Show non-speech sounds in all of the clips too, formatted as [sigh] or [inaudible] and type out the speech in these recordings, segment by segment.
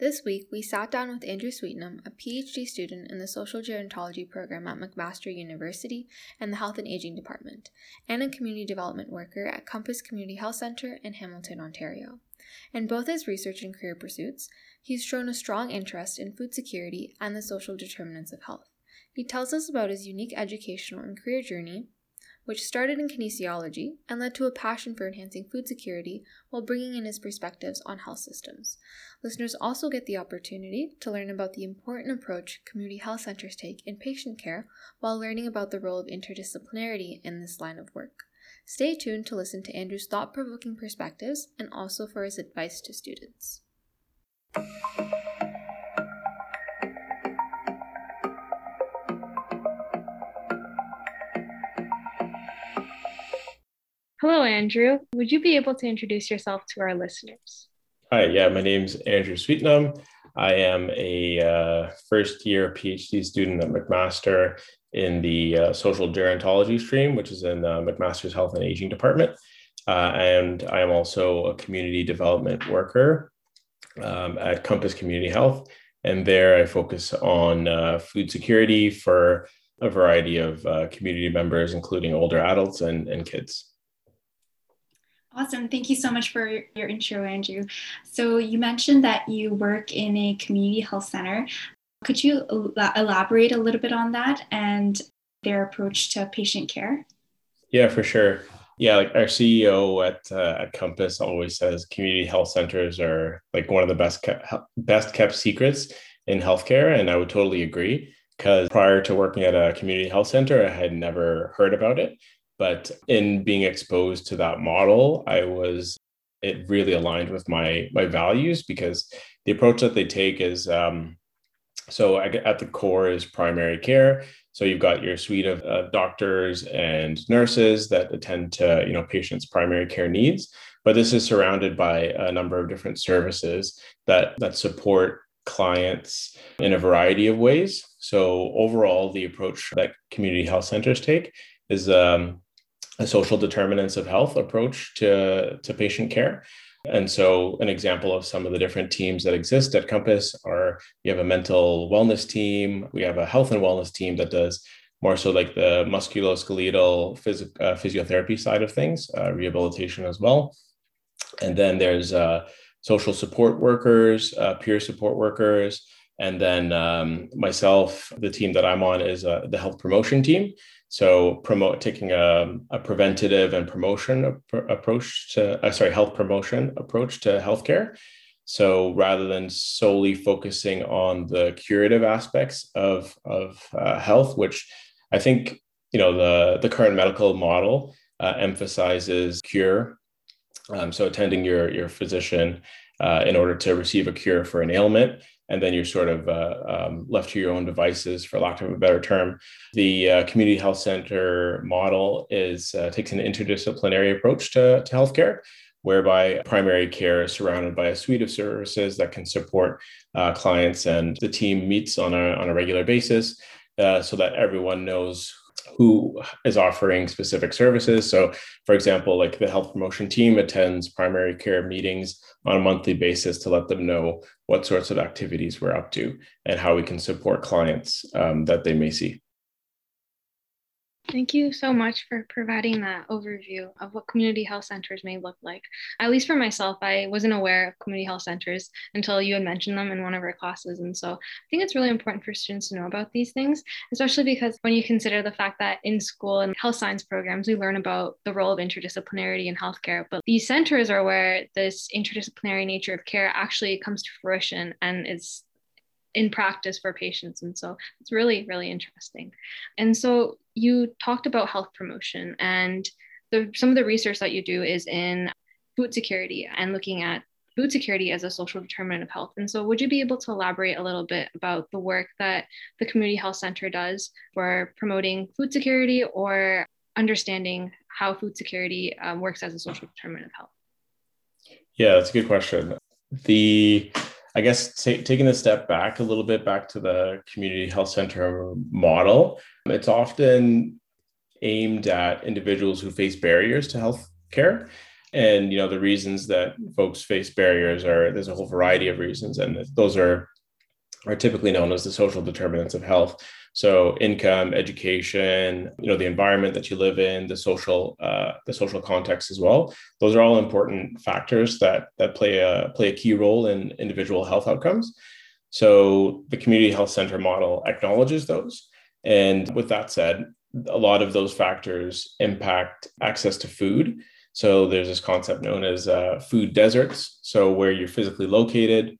This week, we sat down with Andrew Sweetnam, a PhD student in the Social Gerontology program at McMaster University and the Health and Aging Department, and a community development worker at Compass Community Health Centre in Hamilton, Ontario. In both his research and career pursuits, he's shown a strong interest in food security and the social determinants of health. He tells us about his unique educational and career journey, which started in kinesiology and led to a passion for enhancing food security while bringing in his perspectives on health systems. Listeners also get the opportunity to learn about the important approach community health centers take in patient care while learning about the role of interdisciplinarity in this line of work. Stay tuned to listen to Andrew's thought provoking perspectives and also for his advice to students. Hello, Andrew. Would you be able to introduce yourself to our listeners? Hi, yeah, my name's Andrew Sweetnam. I am a uh, first year PhD student at McMaster in the uh, social gerontology stream, which is in uh, McMaster's Health and Aging Department. Uh, and I am also a community development worker um, at Compass Community Health. And there I focus on uh, food security for a variety of uh, community members, including older adults and, and kids. Awesome. Thank you so much for your intro, Andrew. So, you mentioned that you work in a community health center. Could you elaborate a little bit on that and their approach to patient care? Yeah, for sure. Yeah, like our CEO at uh, at Compass always says, community health centers are like one of the best kept, best kept secrets in healthcare, and I would totally agree. Because prior to working at a community health center, I had never heard about it. But in being exposed to that model, I was it really aligned with my my values because the approach that they take is um, so at the core is primary care. So you've got your suite of uh, doctors and nurses that attend to you know patients' primary care needs, but this is surrounded by a number of different services that that support clients in a variety of ways. So overall, the approach that community health centers take is um, a social determinants of health approach to, to patient care. And so, an example of some of the different teams that exist at Compass are we have a mental wellness team, we have a health and wellness team that does more so like the musculoskeletal phys- uh, physiotherapy side of things, uh, rehabilitation as well. And then there's uh, social support workers, uh, peer support workers, and then um, myself, the team that I'm on is uh, the health promotion team. So promote taking a, a preventative and promotion ap- approach to uh, sorry health promotion approach to healthcare. So rather than solely focusing on the curative aspects of of uh, health, which I think you know the the current medical model uh, emphasizes cure. Um, so attending your your physician uh, in order to receive a cure for an ailment and then you're sort of uh, um, left to your own devices, for lack of a better term. The uh, community health center model is uh, takes an interdisciplinary approach to, to healthcare, whereby primary care is surrounded by a suite of services that can support uh, clients, and the team meets on a on a regular basis uh, so that everyone knows who is offering specific services. So, for example, like the health promotion team attends primary care meetings on a monthly basis to let them know what sorts of activities we're up to and how we can support clients um, that they may see. Thank you so much for providing that overview of what community health centers may look like. At least for myself, I wasn't aware of community health centers until you had mentioned them in one of our classes. And so I think it's really important for students to know about these things, especially because when you consider the fact that in school and health science programs, we learn about the role of interdisciplinarity in healthcare. But these centers are where this interdisciplinary nature of care actually comes to fruition and is in practice for patients. And so it's really, really interesting. And so you talked about health promotion and the, some of the research that you do is in food security and looking at food security as a social determinant of health. And so, would you be able to elaborate a little bit about the work that the Community Health Center does for promoting food security or understanding how food security um, works as a social determinant of health? Yeah, that's a good question. The I guess t- taking a step back a little bit back to the community health center model, it's often aimed at individuals who face barriers to health care. and you know the reasons that folks face barriers are there's a whole variety of reasons and those are are typically known as the social determinants of health so income education you know the environment that you live in the social uh, the social context as well. Those are all important factors that that play a play a key role in individual health outcomes. So the community health center model acknowledges those. And with that said a lot of those factors impact access to food. So there's this concept known as uh, food deserts. So where you're physically located,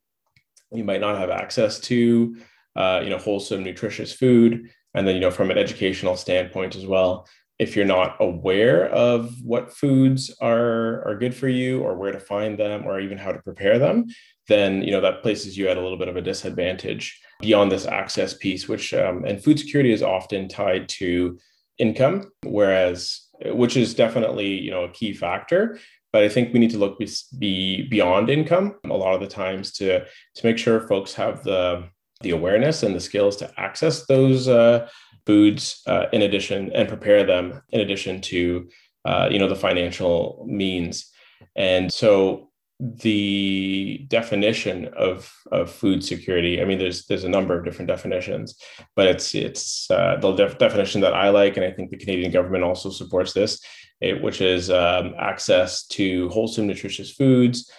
you might not have access to, uh, you know, wholesome, nutritious food. And then, you know, from an educational standpoint as well, if you're not aware of what foods are are good for you or where to find them or even how to prepare them then you know that places you at a little bit of a disadvantage beyond this access piece which um, and food security is often tied to income whereas which is definitely you know a key factor but i think we need to look be, be beyond income a lot of the times to to make sure folks have the the awareness and the skills to access those uh, foods uh, in addition and prepare them in addition to uh, you know the financial means. And so the definition of of food security i mean there's there's a number of different definitions but it's it's uh, the def- definition that i like and i think the canadian government also supports this it, which is um, access to wholesome nutritious foods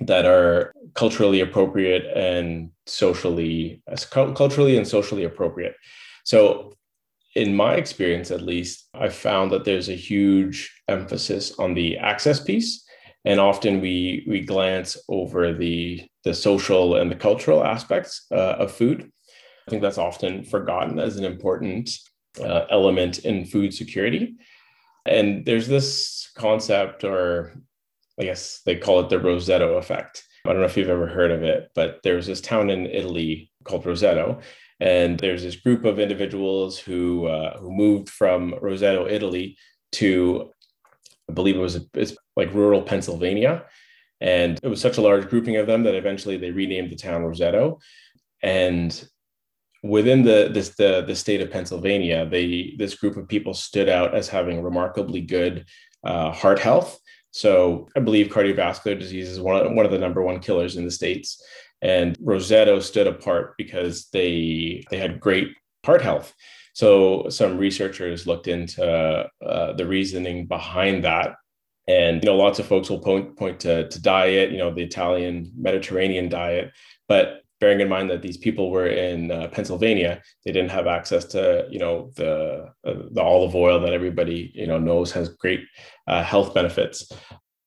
that are culturally appropriate and socially culturally and socially appropriate so in my experience at least i found that there's a huge emphasis on the access piece and often we we glance over the the social and the cultural aspects uh, of food. I think that's often forgotten as an important uh, element in food security. And there's this concept, or I guess they call it the Roseto effect. I don't know if you've ever heard of it, but there's this town in Italy called Roseto, and there's this group of individuals who uh, who moved from Roseto, Italy, to I believe it was it's like rural Pennsylvania. And it was such a large grouping of them that eventually they renamed the town Roseto. And within the this the the state of Pennsylvania, they this group of people stood out as having remarkably good uh, heart health. So I believe cardiovascular disease is one of, one of the number one killers in the states. And Roseto stood apart because they they had great heart health. So some researchers looked into uh, the reasoning behind that. And you know, lots of folks will point point to, to diet, you know, the Italian Mediterranean diet, but bearing in mind that these people were in uh, Pennsylvania, they didn't have access to you know the uh, the olive oil that everybody you know knows has great uh, health benefits.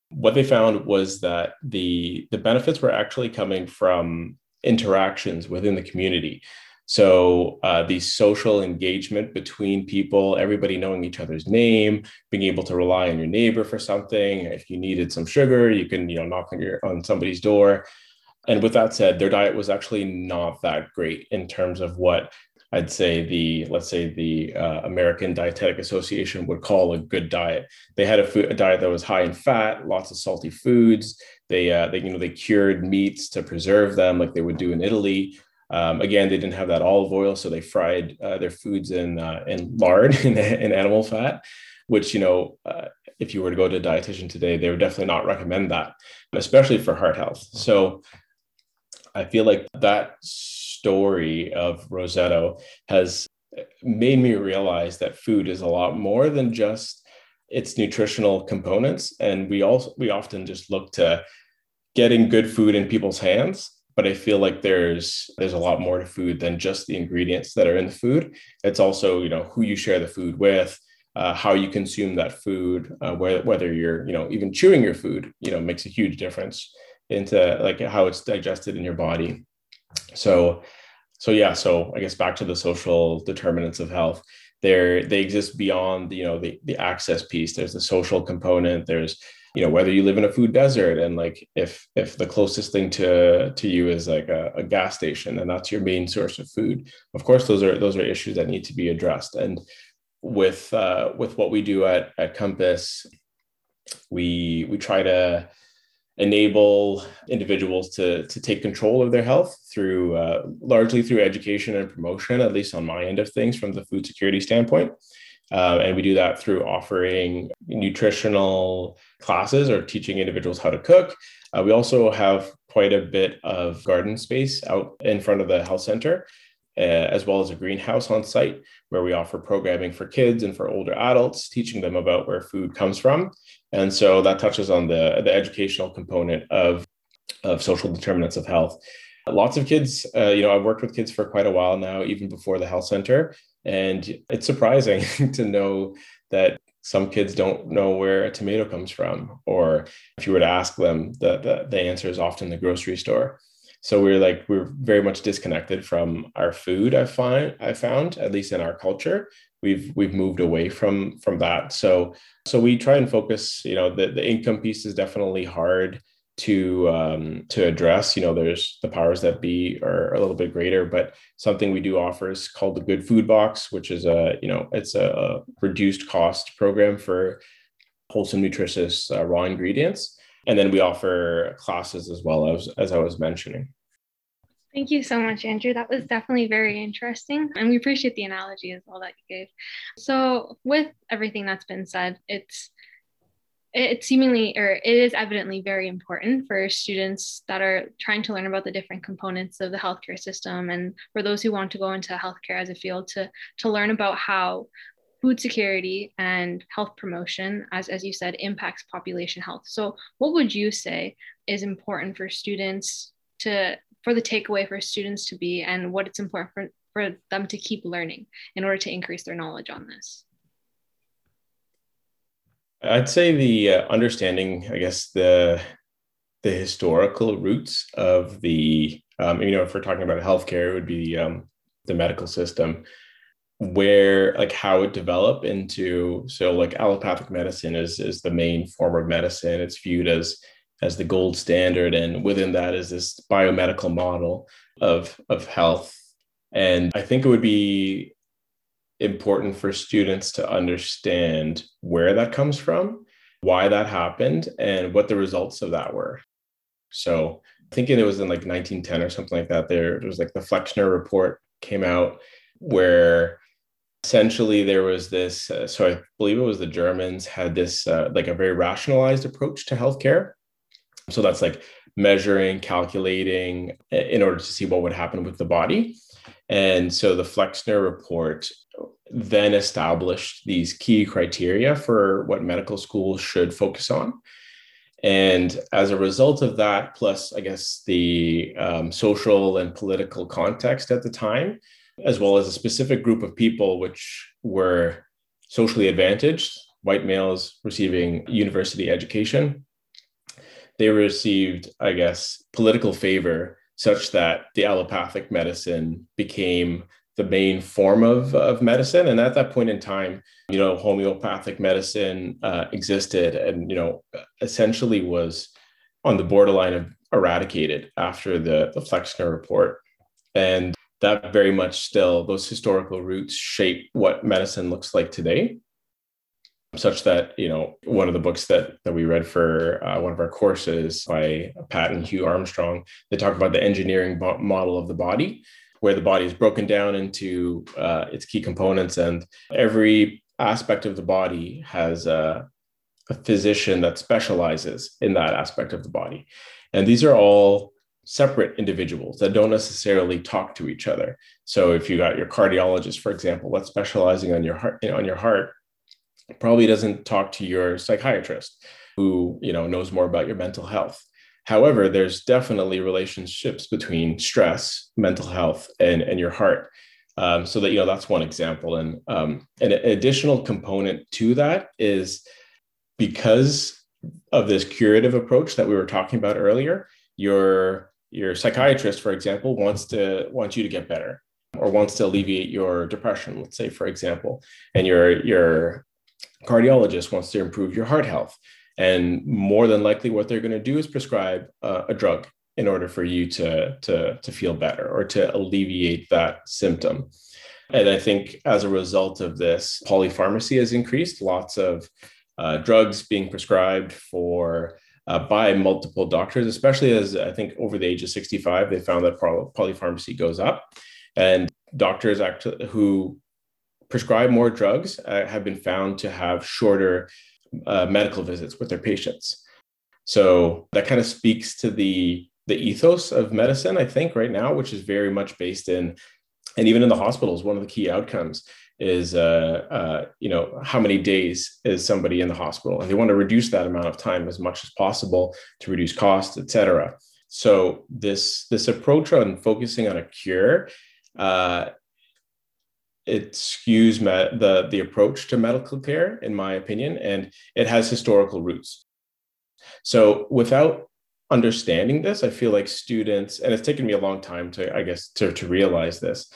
What they found was that the the benefits were actually coming from interactions within the community. So uh, the social engagement between people, everybody knowing each other's name, being able to rely on your neighbor for something. If you needed some sugar, you can you know knock on your on somebody's door. And with that said, their diet was actually not that great in terms of what I'd say the let's say the uh, American Dietetic Association would call a good diet. They had a, food, a diet that was high in fat, lots of salty foods. They uh, they you know they cured meats to preserve them like they would do in Italy. Um, again, they didn't have that olive oil, so they fried uh, their foods in uh, in lard [laughs] and, animal fat, which you know, uh, if you were to go to a dietitian today, they would definitely not recommend that, especially for heart health. So, I feel like that story of Roseto has made me realize that food is a lot more than just its nutritional components, and we also we often just look to getting good food in people's hands but I feel like there's there's a lot more to food than just the ingredients that are in the food. It's also you know who you share the food with, uh, how you consume that food, uh, whether whether you're you know even chewing your food, you know makes a huge difference into like how it's digested in your body. So so yeah, so I guess back to the social determinants of health. There they exist beyond you know the the access piece. There's the social component. There's you know whether you live in a food desert and like if if the closest thing to to you is like a, a, gas station and that's your main source of food of course those are those are issues that need to be addressed and with uh, with what we do at at compass we we try to enable individuals to to take control of their health through uh, largely through education and promotion at least on my end of things from the food security standpoint Uh, and we do that through offering nutritional classes or teaching individuals how to cook. Uh, we also have quite a bit of garden space out in front of the health center, as well as a greenhouse on site where we offer programming for kids and for older adults, teaching them about where food comes from. And so that touches on the, the educational component of, of social determinants of health. Lots of kids, uh, you know, I've worked with kids for quite a while now, even before the health center. And it's surprising [laughs] to know that some kids don't know where a tomato comes from. Or if you were to ask them, the, the, the answer is often the grocery store. So we're like, we're very much disconnected from our food, I find, I found, at least in our culture. We've we've moved away from from that. So so we try and focus, you know, the, the income piece is definitely hard to um, to address. You know, there's the powers that be are a little bit greater, but something we do offer is called the Good Food Box, which is a you know it's a reduced cost program for wholesome, nutritious uh, raw ingredients, and then we offer classes as well as as I was mentioning. Thank you so much, Andrew. That was definitely very interesting. And we appreciate the analogy as well that you gave. So, with everything that's been said, it's it seemingly or it is evidently very important for students that are trying to learn about the different components of the healthcare system and for those who want to go into healthcare as a field to to learn about how food security and health promotion as as you said impacts population health. So what would you say is important for students to for the takeaway for students to be and what it's important for, for them to keep learning in order to increase their knowledge on this? I'd say the uh, understanding, I guess the the historical roots of the, um, you know, if we're talking about healthcare, it would be um, the medical system, where like how it developed into. So like allopathic medicine is is the main form of medicine. It's viewed as as the gold standard, and within that is this biomedical model of of health. And I think it would be important for students to understand where that comes from, why that happened, and what the results of that were. So, thinking it was in like 1910 or something like that, there, there was like the Flexner report came out where essentially there was this uh, so i believe it was the germans had this uh, like a very rationalized approach to healthcare so that's like measuring calculating in order to see what would happen with the body and so the flexner report then established these key criteria for what medical schools should focus on. And as a result of that, plus, I guess, the um, social and political context at the time, as well as a specific group of people which were socially advantaged, white males receiving university education, they received, I guess, political favor such that the allopathic medicine became the main form of, of medicine. And at that point in time, you know, homeopathic medicine uh, existed and, you know, essentially was on the borderline of eradicated after the, the Flexner report. And that very much still, those historical roots shape what medicine looks like today. Such that, you know, one of the books that, that we read for uh, one of our courses by Pat and Hugh Armstrong, they talk about the engineering bo- model of the body where the body is broken down into uh, its key components, and every aspect of the body has a, a physician that specializes in that aspect of the body. And these are all separate individuals that don't necessarily talk to each other. So if you got your cardiologist, for example, that's specializing on your heart, on your heart, probably doesn't talk to your psychiatrist who you know knows more about your mental health. However, there's definitely relationships between stress, mental health, and, and your heart. Um, so that you know that's one example, and um, an additional component to that is because of this curative approach that we were talking about earlier. Your your psychiatrist, for example, wants to wants you to get better or wants to alleviate your depression, let's say, for example, and your your cardiologist wants to improve your heart health. And more than likely, what they're going to do is prescribe uh, a drug in order for you to, to, to feel better or to alleviate that symptom. And I think as a result of this, polypharmacy has increased, lots of uh, drugs being prescribed for uh, by multiple doctors, especially as I think over the age of 65, they found that polypharmacy goes up. And doctors act- who prescribe more drugs uh, have been found to have shorter uh, medical visits with their patients. So that kind of speaks to the the ethos of medicine, I think, right now, which is very much based in, and even in the hospitals, one of the key outcomes is, uh, uh, you know, how many days is somebody in the hospital, and they want to reduce that amount of time as much as possible to reduce costs, et cetera. So this this approach on focusing on a cure uh, it skews me- the the approach to medical care, in my opinion, and it has historical roots. So without understanding this, I feel like students, and it's taken me a long time to, I guess, to to realize this,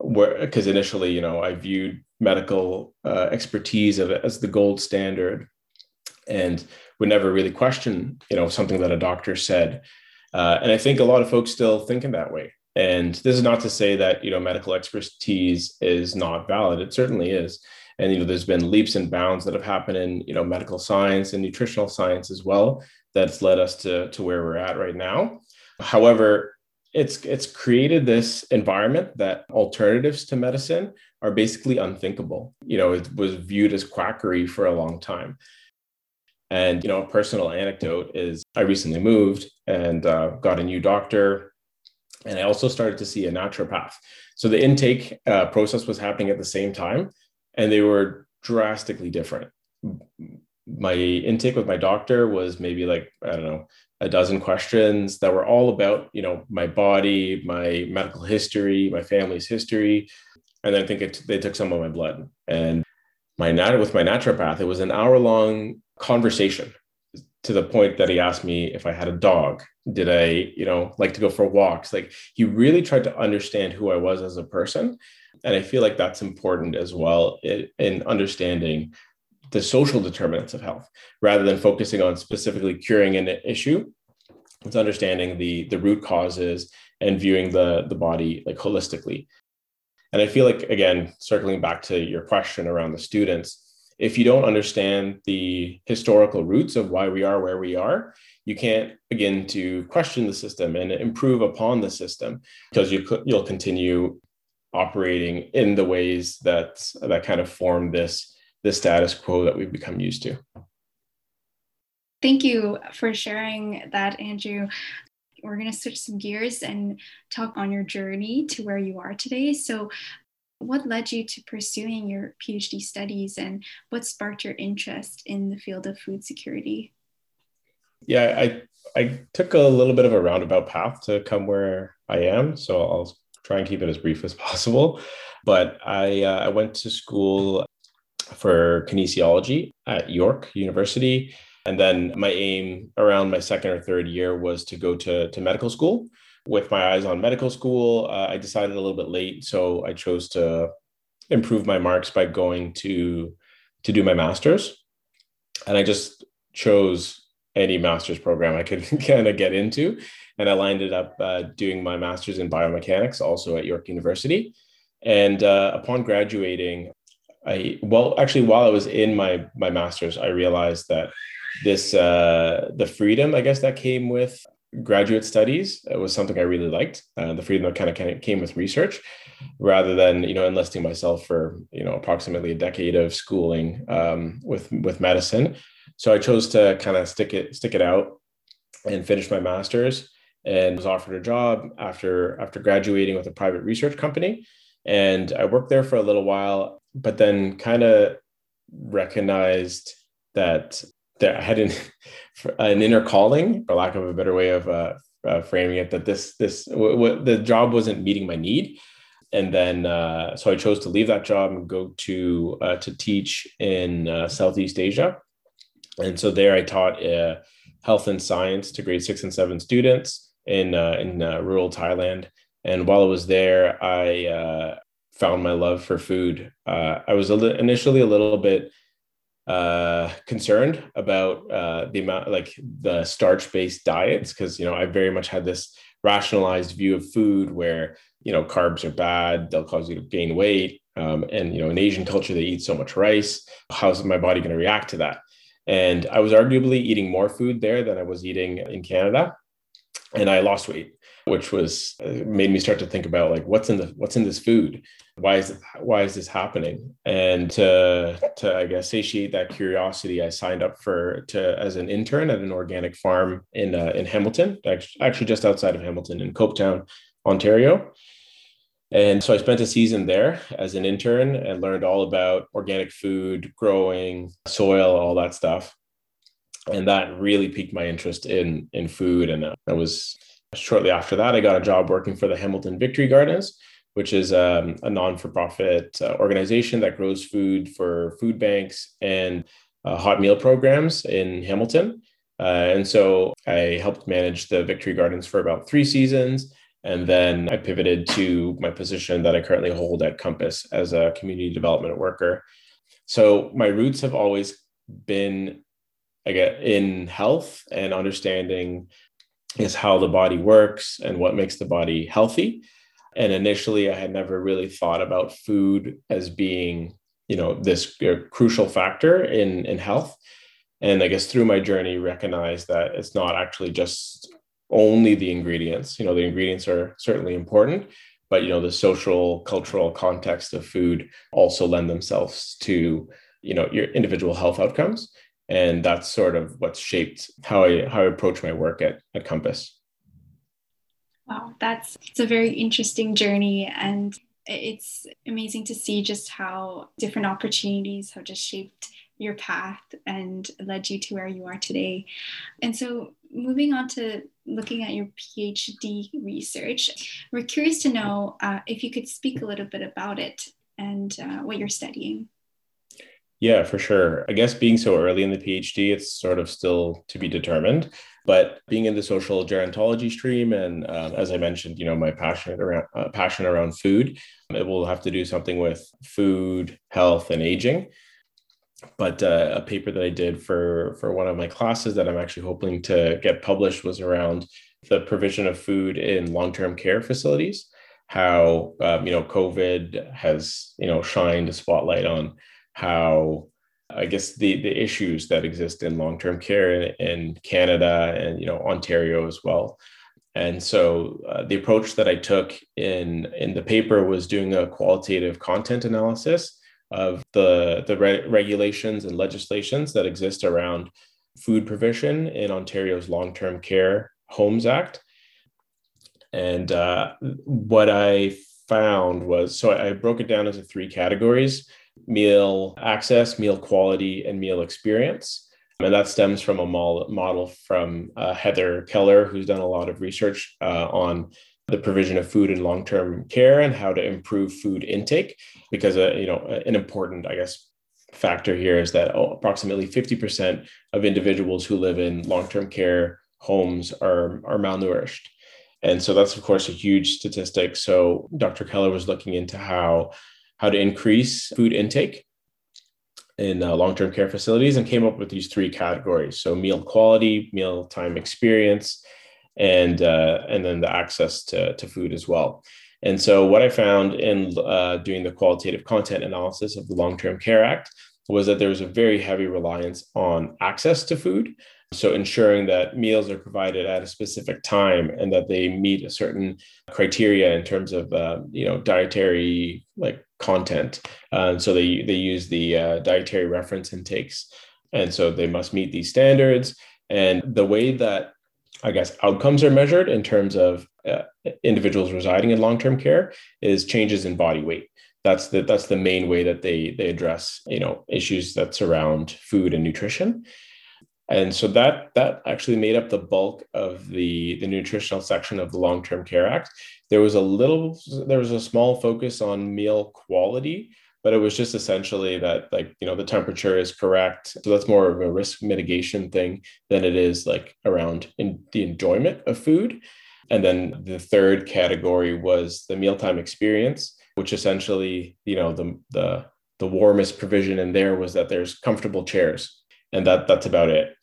where because initially, you know, I viewed medical uh, expertise as the gold standard, and would never really question, you know, something that a doctor said. Uh, and I think a lot of folks still think in that way. And this is not to say that you know medical expertise is not valid. It certainly is. And you know, there's been leaps and bounds that have happened in you know medical science and nutritional science as well that's led us to, to where we're at right now. However, it's it's created this environment that alternatives to medicine are basically unthinkable. You know, it was viewed as quackery for a long time. And you know, a personal anecdote is I recently moved and uh, got a new doctor and I also started to see a naturopath. So the intake uh, process was happening at the same time, and they were drastically different. My intake with my doctor was maybe like I don't know a dozen questions that were all about you know my body, my medical history, my family's history, and then I think it, they took some of my blood. And my nat with my naturopath, it was an hour long conversation to the point that he asked me if I had a dog. Did I, you know, like to go for walks? Like he really tried to understand who I was as a person. And I feel like that's important as well in, in understanding the social determinants of health rather than focusing on specifically curing an issue. It's understanding the the root causes and viewing the the body like holistically. And I feel like again, circling back to your question around the students, if you don't understand the historical roots of why we are where we are, you can't begin to question the system and improve upon the system because you you'll continue operating in the ways that that kind of form this this status quo that we've become used to. Thank you for sharing that, Andrew. We're going to switch some gears and talk on your journey to where you are today. So, what led you to pursuing your PhD studies and what sparked your interest in the field of food security? Yeah, I I took a little bit of a roundabout path to come where I am, so I'll try and keep it as brief as [laughs] possible. But I uh, I went to school for kinesiology at York University. And then my aim around my second or third year was to go to, to medical school with my eyes on medical school. Uh, I decided a little bit late, so I chose to improve my marks by going to to do my master's, and I just chose any master's program I could [laughs] kind of get into, and I lined it up uh, doing my master's in biomechanics, also at York University. And uh, upon graduating, I well, actually, while I was in my my master's, I realized that this uh, the freedom, I guess, that came with graduate studies it was something I really liked. Uh, the freedom that kind of came with research, rather than you know enlisting myself for you know approximately a decade of schooling um, with with medicine. So I chose to kind of stick it stick it out and finish my master's and was offered a job after after graduating with a private research company and I worked there for a little while but then kind of recognized that that I had an, [laughs] an inner calling, for lack of a better way of uh, uh, framing it, that this this w- w- the job wasn't meeting my need, and then uh, so I chose to leave that job and go to uh, to teach in uh, Southeast Asia, and so there I taught uh, health and science to grade six and seven students in in rural Thailand. And while I was there, I found my love for food. I was a li- initially a little bit uh, concerned about uh, the amount, like the starch-based diets, because you know I very much had this rationalized view of food where you know carbs are bad, they'll cause you to gain weight, um, and you know in Asian culture they eat so much rice. How's my body going to react to that? And I was arguably eating more food there than I was eating in Canada, and I lost weight which was uh, made me start to think about like what's in the what's in this food why is why is this happening and to to i guess satiate that curiosity i signed up for to as an intern at an organic farm in uh, in hamilton actually just outside of hamilton in copetown ontario and so I spent a season there as an intern and learned all about organic food, growing, soil, all that stuff. And that really piqued my interest in, in food. And I was shortly after that, I got a job working for the Hamilton Victory Gardens, which is um, a non for profit uh, organization that grows food for food banks and uh, hot meal programs in Hamilton. Uh, and so I helped manage the Victory Gardens for about three seasons. And then I pivoted to my position that I currently hold at Compass as a community development worker. So my roots have always been I get in health and understanding is how the body works and what makes the body healthy. And initially, I had never really thought about food as being, you know, this crucial factor in in health. And I guess through my journey, recognize that it's not actually just only the ingredients. You know, the ingredients are certainly important, but you know, the social, cultural context of food also lend themselves to, you know, your individual health outcomes and that's sort of what's shaped how I how I approach my work at, at Compass. Wow, that's it's a very interesting journey and it's amazing to see just how different opportunities have just shaped your path and led you to where you are today. And so moving on to looking at your PhD research, we're curious to know uh, if you could speak a little bit about it and uh, what you're studying. Yeah, for sure. I guess being so early in the PhD, it's sort of still to be determined. But being in the social gerontology stream, and um, as I mentioned, you know, my passion around uh, passion around food, it will have to do something with food, health, and aging. But uh, a paper that I did for for one of my classes that I'm actually hoping to get published was around the provision of food in long term care facilities. How um, you know COVID has you know shined a spotlight on how I guess the the issues that exist in long term care in, in, Canada and you know Ontario as well. And so uh, the approach that I took in in the paper was doing a qualitative content analysis of the the re- regulations and legislations that exist around food provision in Ontario's Long Term Care Homes Act. And uh, what I found was so I broke it down into three categories meal access, meal quality, and meal experience. And that stems from a model from uh, Heather Keller, who's done a lot of research uh, on the provision of food in long-term care and how to improve food intake. Because uh, you know, an important, I guess, factor here is that oh, approximately 50% of individuals who live in long-term care homes are, are malnourished. And so that's, of course, a huge statistic. So Dr. Keller was looking into how how to increase food intake in uh, long-term care facilities and came up with these three categories. So meal quality meal time experience and uh, and then the access to, to food as well. And so what i found in uh, doing the qualitative content analysis of the long-term care act was that there was a very heavy reliance on access to food so ensuring that meals are provided at a specific time and that they meet a certain criteria in terms of uh, you know dietary like content. Uh, so they they use the uh, dietary reference intakes, and so they must meet these standards. And the way that I guess outcomes are measured in terms of uh, individuals residing in long term care is changes in body weight. That's the that's the main way that they they address you know issues that surround food and nutrition and so that that actually made up the bulk of the the nutritional section of the long-term care act. There was a little there was a small focus on meal quality but it was just essentially that like you know the temperature is correct. So that's more of a risk mitigation thing than it is like around in the enjoyment of food. And then the third category was the mealtime experience which essentially you know the the the warmest provision in there was that there's comfortable chairs. And that that's about it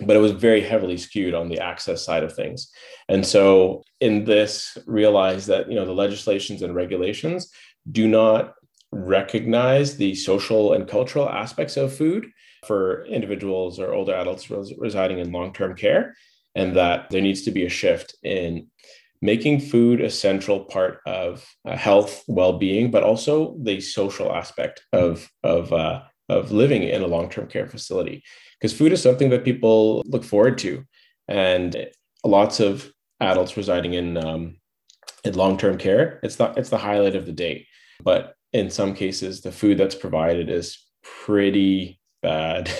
but it was very heavily skewed on the access side of things. And so in this, realize that you know the legislations and regulations do not recognize the social and cultural aspects of food for individuals or older adults res- residing in long-term care, and that there needs to be a shift in making food a central part of uh, health, well-being, but also the social aspect of of uh, of living in a long-term care facility. Because food is something that people look forward to, and lots of adults residing in um, in long-term care, it's the it's the highlight of the day. But in some cases, the food that's provided is pretty bad,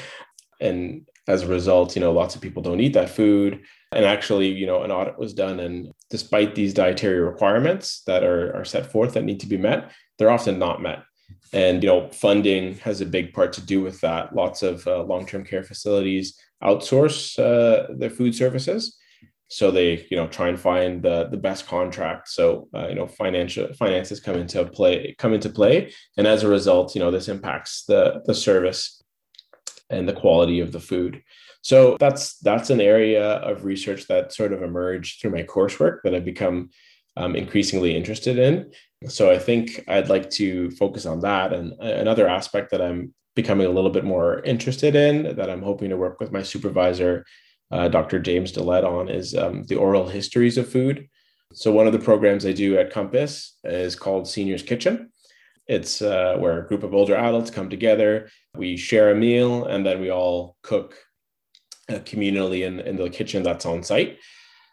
[laughs] and as a result, you know, lots of people don't eat that food. And actually, you know, an audit was done, and despite these dietary requirements that are, are set forth that need to be met, they're often not met. And you know, funding has a big part to do with that. Lots of uh, long-term care facilities outsource uh, their food services, so they you know try and find the the best contract. So uh, you know, financial finances come into play come into play, and as a result, you know, this impacts the the service and the quality of the food. So that's that's an area of research that sort of emerged through my coursework that I've become um, increasingly interested in. So I think I'd like to focus on that. And another aspect that I'm becoming a little bit more interested in that I'm hoping to work with my supervisor, uh, Dr. James Gillett, on is um, the oral histories of food. So one of the programs I do at Compass is called Seniors Kitchen. It's uh, where a group of older adults come together, we share a meal, and then we all cook uh, communally in, in the kitchen that's on site.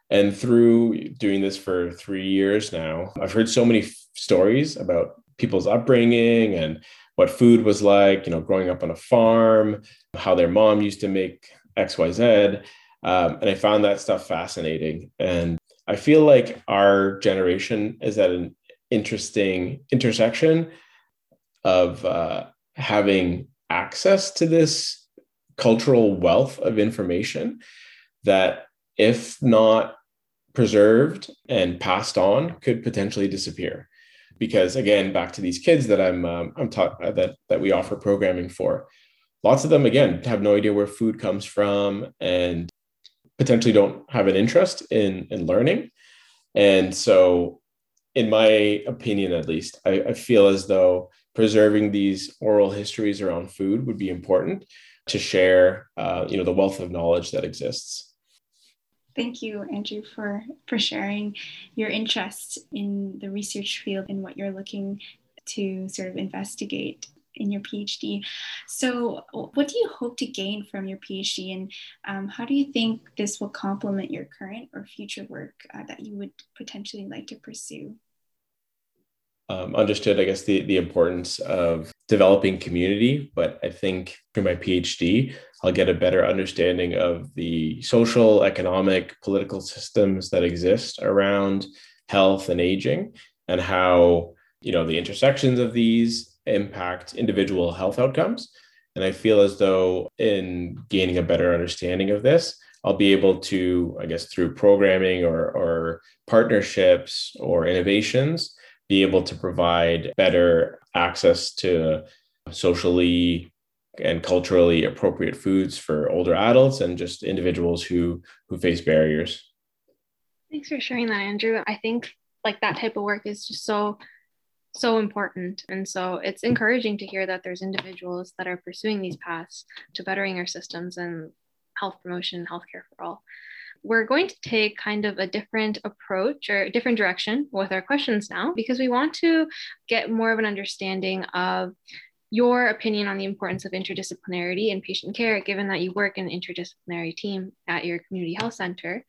And through doing this for three years now, I've heard so many f- stories about people's upbringing and what food was like, you know, growing up on a farm, how their mom used to make XYZ. Um, and I found that stuff fascinating. And I feel like our generation is at an interesting intersection of uh, having access to this cultural wealth of information that, if not preserved and passed on, could potentially disappear. Because again, back to these kids that I'm um, I'm taught uh, that that we offer programming for, lots of them again have no idea where food comes from and potentially don't have an interest in in learning, and so in my opinion at least, I, I, feel as though preserving these oral histories around food would be important to share, uh, you know, the wealth of knowledge that exists. Thank you, Andrew, for, for sharing your interest in the research field and what you're looking to sort of investigate in your PhD. So, what do you hope to gain from your PhD, and um, how do you think this will complement your current or future work uh, that you would potentially like to pursue? Um, understood, I guess, the, the importance of developing community, but I think through my PhD, I'll get a better understanding of the social, economic, political systems that exist around health and aging and how, you know, the intersections of these impact individual health outcomes. And I feel as though in gaining a better understanding of this, I'll be able to, I guess, through programming or, or partnerships or innovations, be able to provide better access to socially and culturally appropriate foods for older adults and just individuals who who face barriers. Thanks for sharing that, Andrew. I think like that type of work is just so so important. And so it's encouraging to hear that there's individuals that are pursuing these paths to bettering our systems and health promotion, healthcare for all. We're going to take kind of a different approach or a different direction with our questions now because we want to get more of an understanding of your opinion on the importance of interdisciplinarity in patient care, given that you work in an interdisciplinary team at your community health center.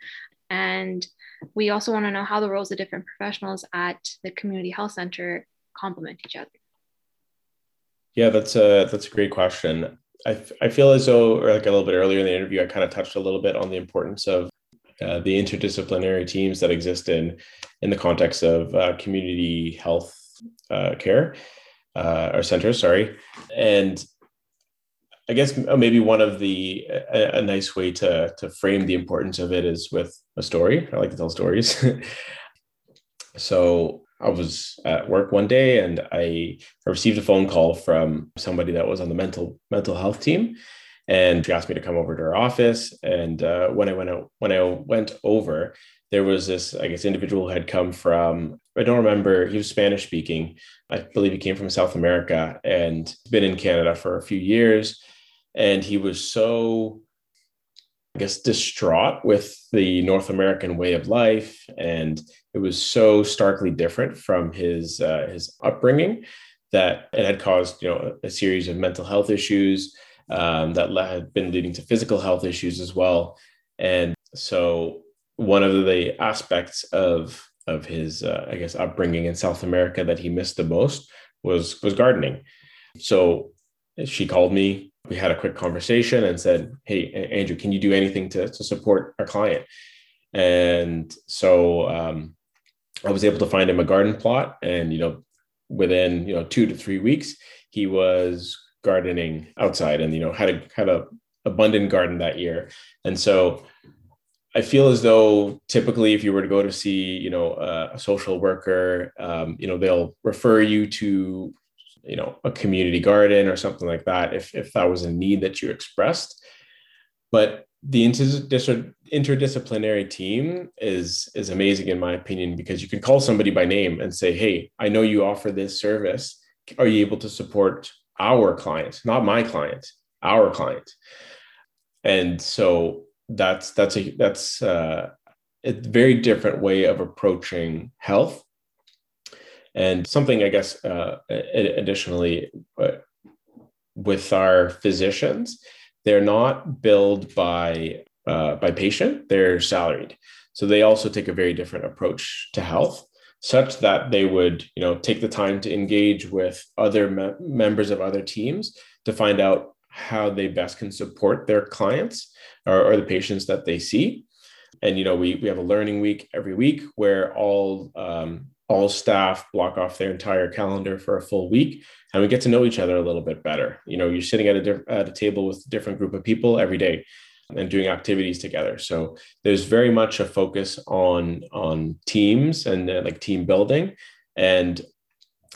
And we also want to know how the roles of different professionals at the community health center complement each other. Yeah, that's a that's a great question. I, I feel as though, or like a little bit earlier in the interview, I kind of touched a little bit on the importance of uh, the interdisciplinary teams that exist in in the context of uh, community health uh, care uh, or centers. Sorry, and I guess maybe one of the a, a, nice way to to frame the importance of it is with a story. I like to tell stories. [laughs] so I was at work one day and I received a phone call from somebody that was on the mental mental health team, and she asked me to come over to her office. And uh, when I went out, when I went over, there was this I guess individual who had come from I don't remember he was Spanish speaking. I believe he came from South America and been in Canada for a few years, and he was so I guess, distraught with the North American way of life, and it was so starkly different from his uh, his upbringing that it had caused you know a series of mental health issues um, that had been leading to physical health issues as well. And so one of the aspects of of his uh, I guess upbringing in South America that he missed the most was was gardening. So she called me. We had a quick conversation and said, "Hey, Andrew, can you do anything to to support our client?" And so um, I was able to find him a garden plot, and you know, within you know two to three weeks, he was gardening outside, and you know had a had a abundant garden that year. And so I feel as though typically, if you were to go to see, you know, a social worker, um, you know, they'll refer you to, you know, a community garden or something like that, if if that was a need that you expressed. But the interdisciplinary team is is amazing in my opinion because you can call somebody by name and say hey i know you offer this service are you able to support our client not my client our client and so that's that's a that's uh, a very different way of approaching health. And something i guess uh, additionally uh, with our physicians they're not billed by uh, by patient they're salaried. So they also take a very different approach to health such that they would you know take the time to engage with other me- members of other teams to find out how they best can support their clients or, or the patients that they see. And you know we, we have a learning week every week where all um, all staff block off their entire calendar for a full week and we get to know each other a little bit better. You know you're sitting at a, diff- at a table with a different group of people every day and doing activities together. So there's very much a focus on on teams and uh, like team building. And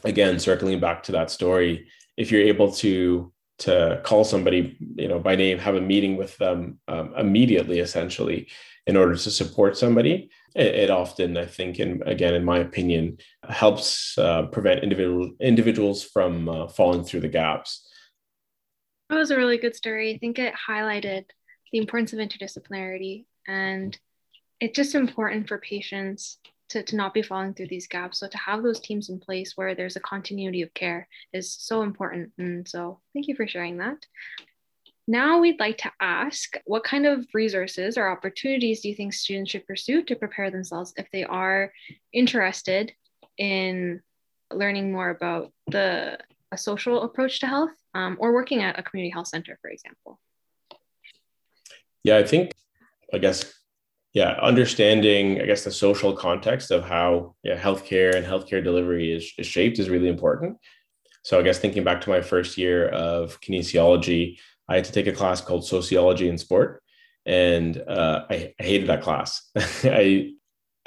again circling back to that story if you're able to to call somebody you know by name have a meeting with them um, immediately essentially in order to support somebody it, often i think and again in my opinion helps uh, prevent individual individuals from uh, falling through the gaps. That was a really good story. I think it highlighted the importance of interdisciplinarity and it's just important for patients to, to not be falling through these gaps. So to have those teams in place where there's a continuity of care is so important. And so thank you for sharing that. Now we'd like to ask what kind of resources or opportunities do you think students should pursue to prepare themselves if they are interested in learning more about the a social approach to health um, or working at a community health center, for example? Yeah, I think, I guess yeah, understanding, I guess, the social context of how yeah, healthcare and healthcare delivery is, is shaped is really important. So I guess thinking back to my first year of kinesiology, I had to take a class called sociology in sport, and uh, I, I hated that class. [laughs] I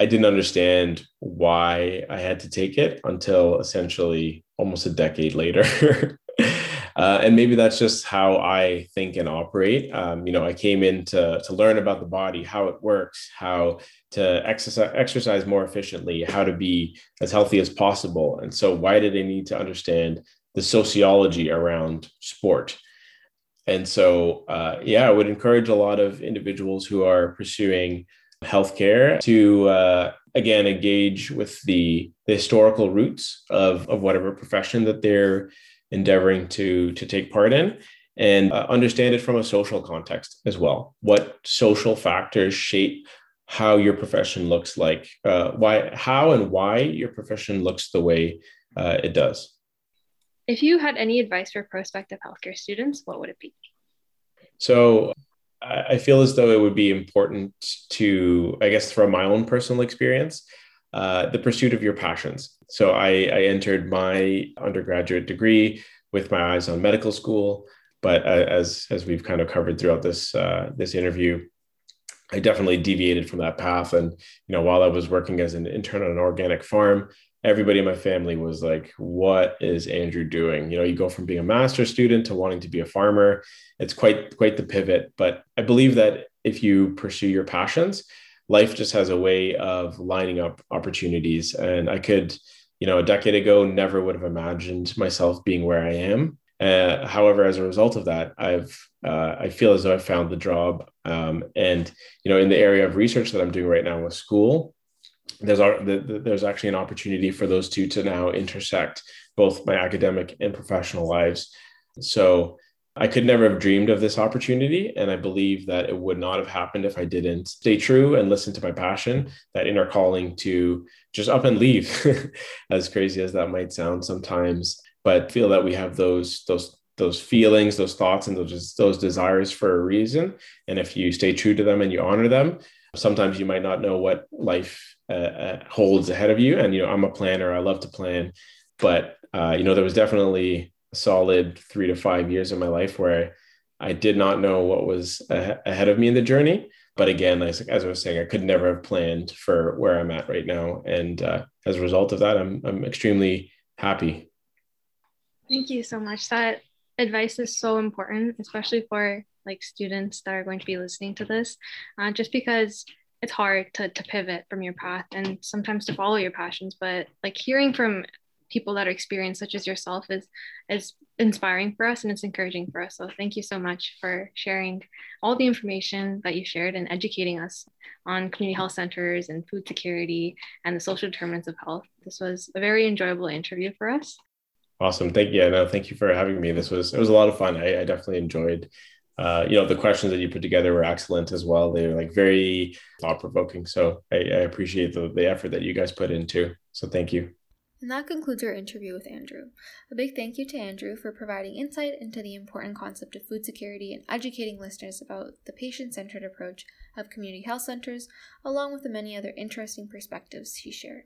I didn't understand why I had to take it until essentially almost a decade later. [laughs] Uh, and maybe that's just how I think and operate. Um, you know, I came in to, to learn about the body, how it works, how to exercise, exercise more efficiently, how to be as healthy as possible. And so, why did I need to understand the sociology around sport? And so, uh, yeah, I would encourage a lot of individuals who are pursuing healthcare to uh, again engage with the, the historical roots of, of whatever profession that they're endeavoring to to take part in and uh, understand it from a social context as well. What social factors shape how your profession looks like uh, why how and why your profession looks the way uh, it does. If you had any advice for prospective healthcare students what would it be? So i feel as though it would be important to i guess from my own personal experience uh, the pursuit of your passions. So I, I, entered my undergraduate degree with my eyes on medical school, but uh, as as we've kind of covered throughout this uh, this interview, I definitely deviated from that path. And you know, while I was working as an intern on an organic farm, everybody in my family was like, "What is Andrew doing?" You know, you go from being a master student to wanting to be a farmer. It's quite quite the pivot. But I believe that if you pursue your passions life just has a way of lining up opportunities. And I could, you know, a decade ago, never would have imagined myself being where I am. Uh, however, as a result of that, I've uh, I feel as though I found the job, um, and you know, in the area of research that I'm doing right now with school, there's there's actually an opportunity for those two to now intersect both my academic and professional lives. So I could never have dreamed of this opportunity. And I believe that it would not have happened if I didn't stay true and listen to my passion, that inner calling to just up and leave, [laughs] as crazy as that might sound sometimes. But feel that we have those, those, those feelings, those thoughts, and those, just those desires for a reason. And if you stay true to them and you honor them, sometimes you might not know what life uh, uh holds ahead of you. And, you know, I'm a planner, I love to plan. But, uh, you know, there was definitely solid three to five years of my life where I, did not know what was ahead of me in the journey. But again, as, as I was saying, I could never have planned for where I'm at right now. And uh, as a result of that, I'm, I'm extremely happy. Thank you so much. That advice is so important, especially for like students that are going to be listening to this, uh, just because it's hard to, to pivot from your path and sometimes to follow your passions. But like hearing from people that are experienced such as yourself is is inspiring for us and it's encouraging for us. So thank you so much for sharing all the information that you shared and educating us on community health centers and food security and the social determinants of health. This was a very enjoyable interview for us. Awesome. Thank you no thank you for having me. This was it was a lot of fun. I, I definitely enjoyed uh, you know the questions that you put together were excellent as well. They were like very thought-provoking. So I, I appreciate the, the effort that you guys put into. So thank you and that concludes our interview with Andrew. A big thank you to Andrew for providing insight into the important concept of food security and educating listeners about the patient centered approach of community health centers, along with the many other interesting perspectives he shared.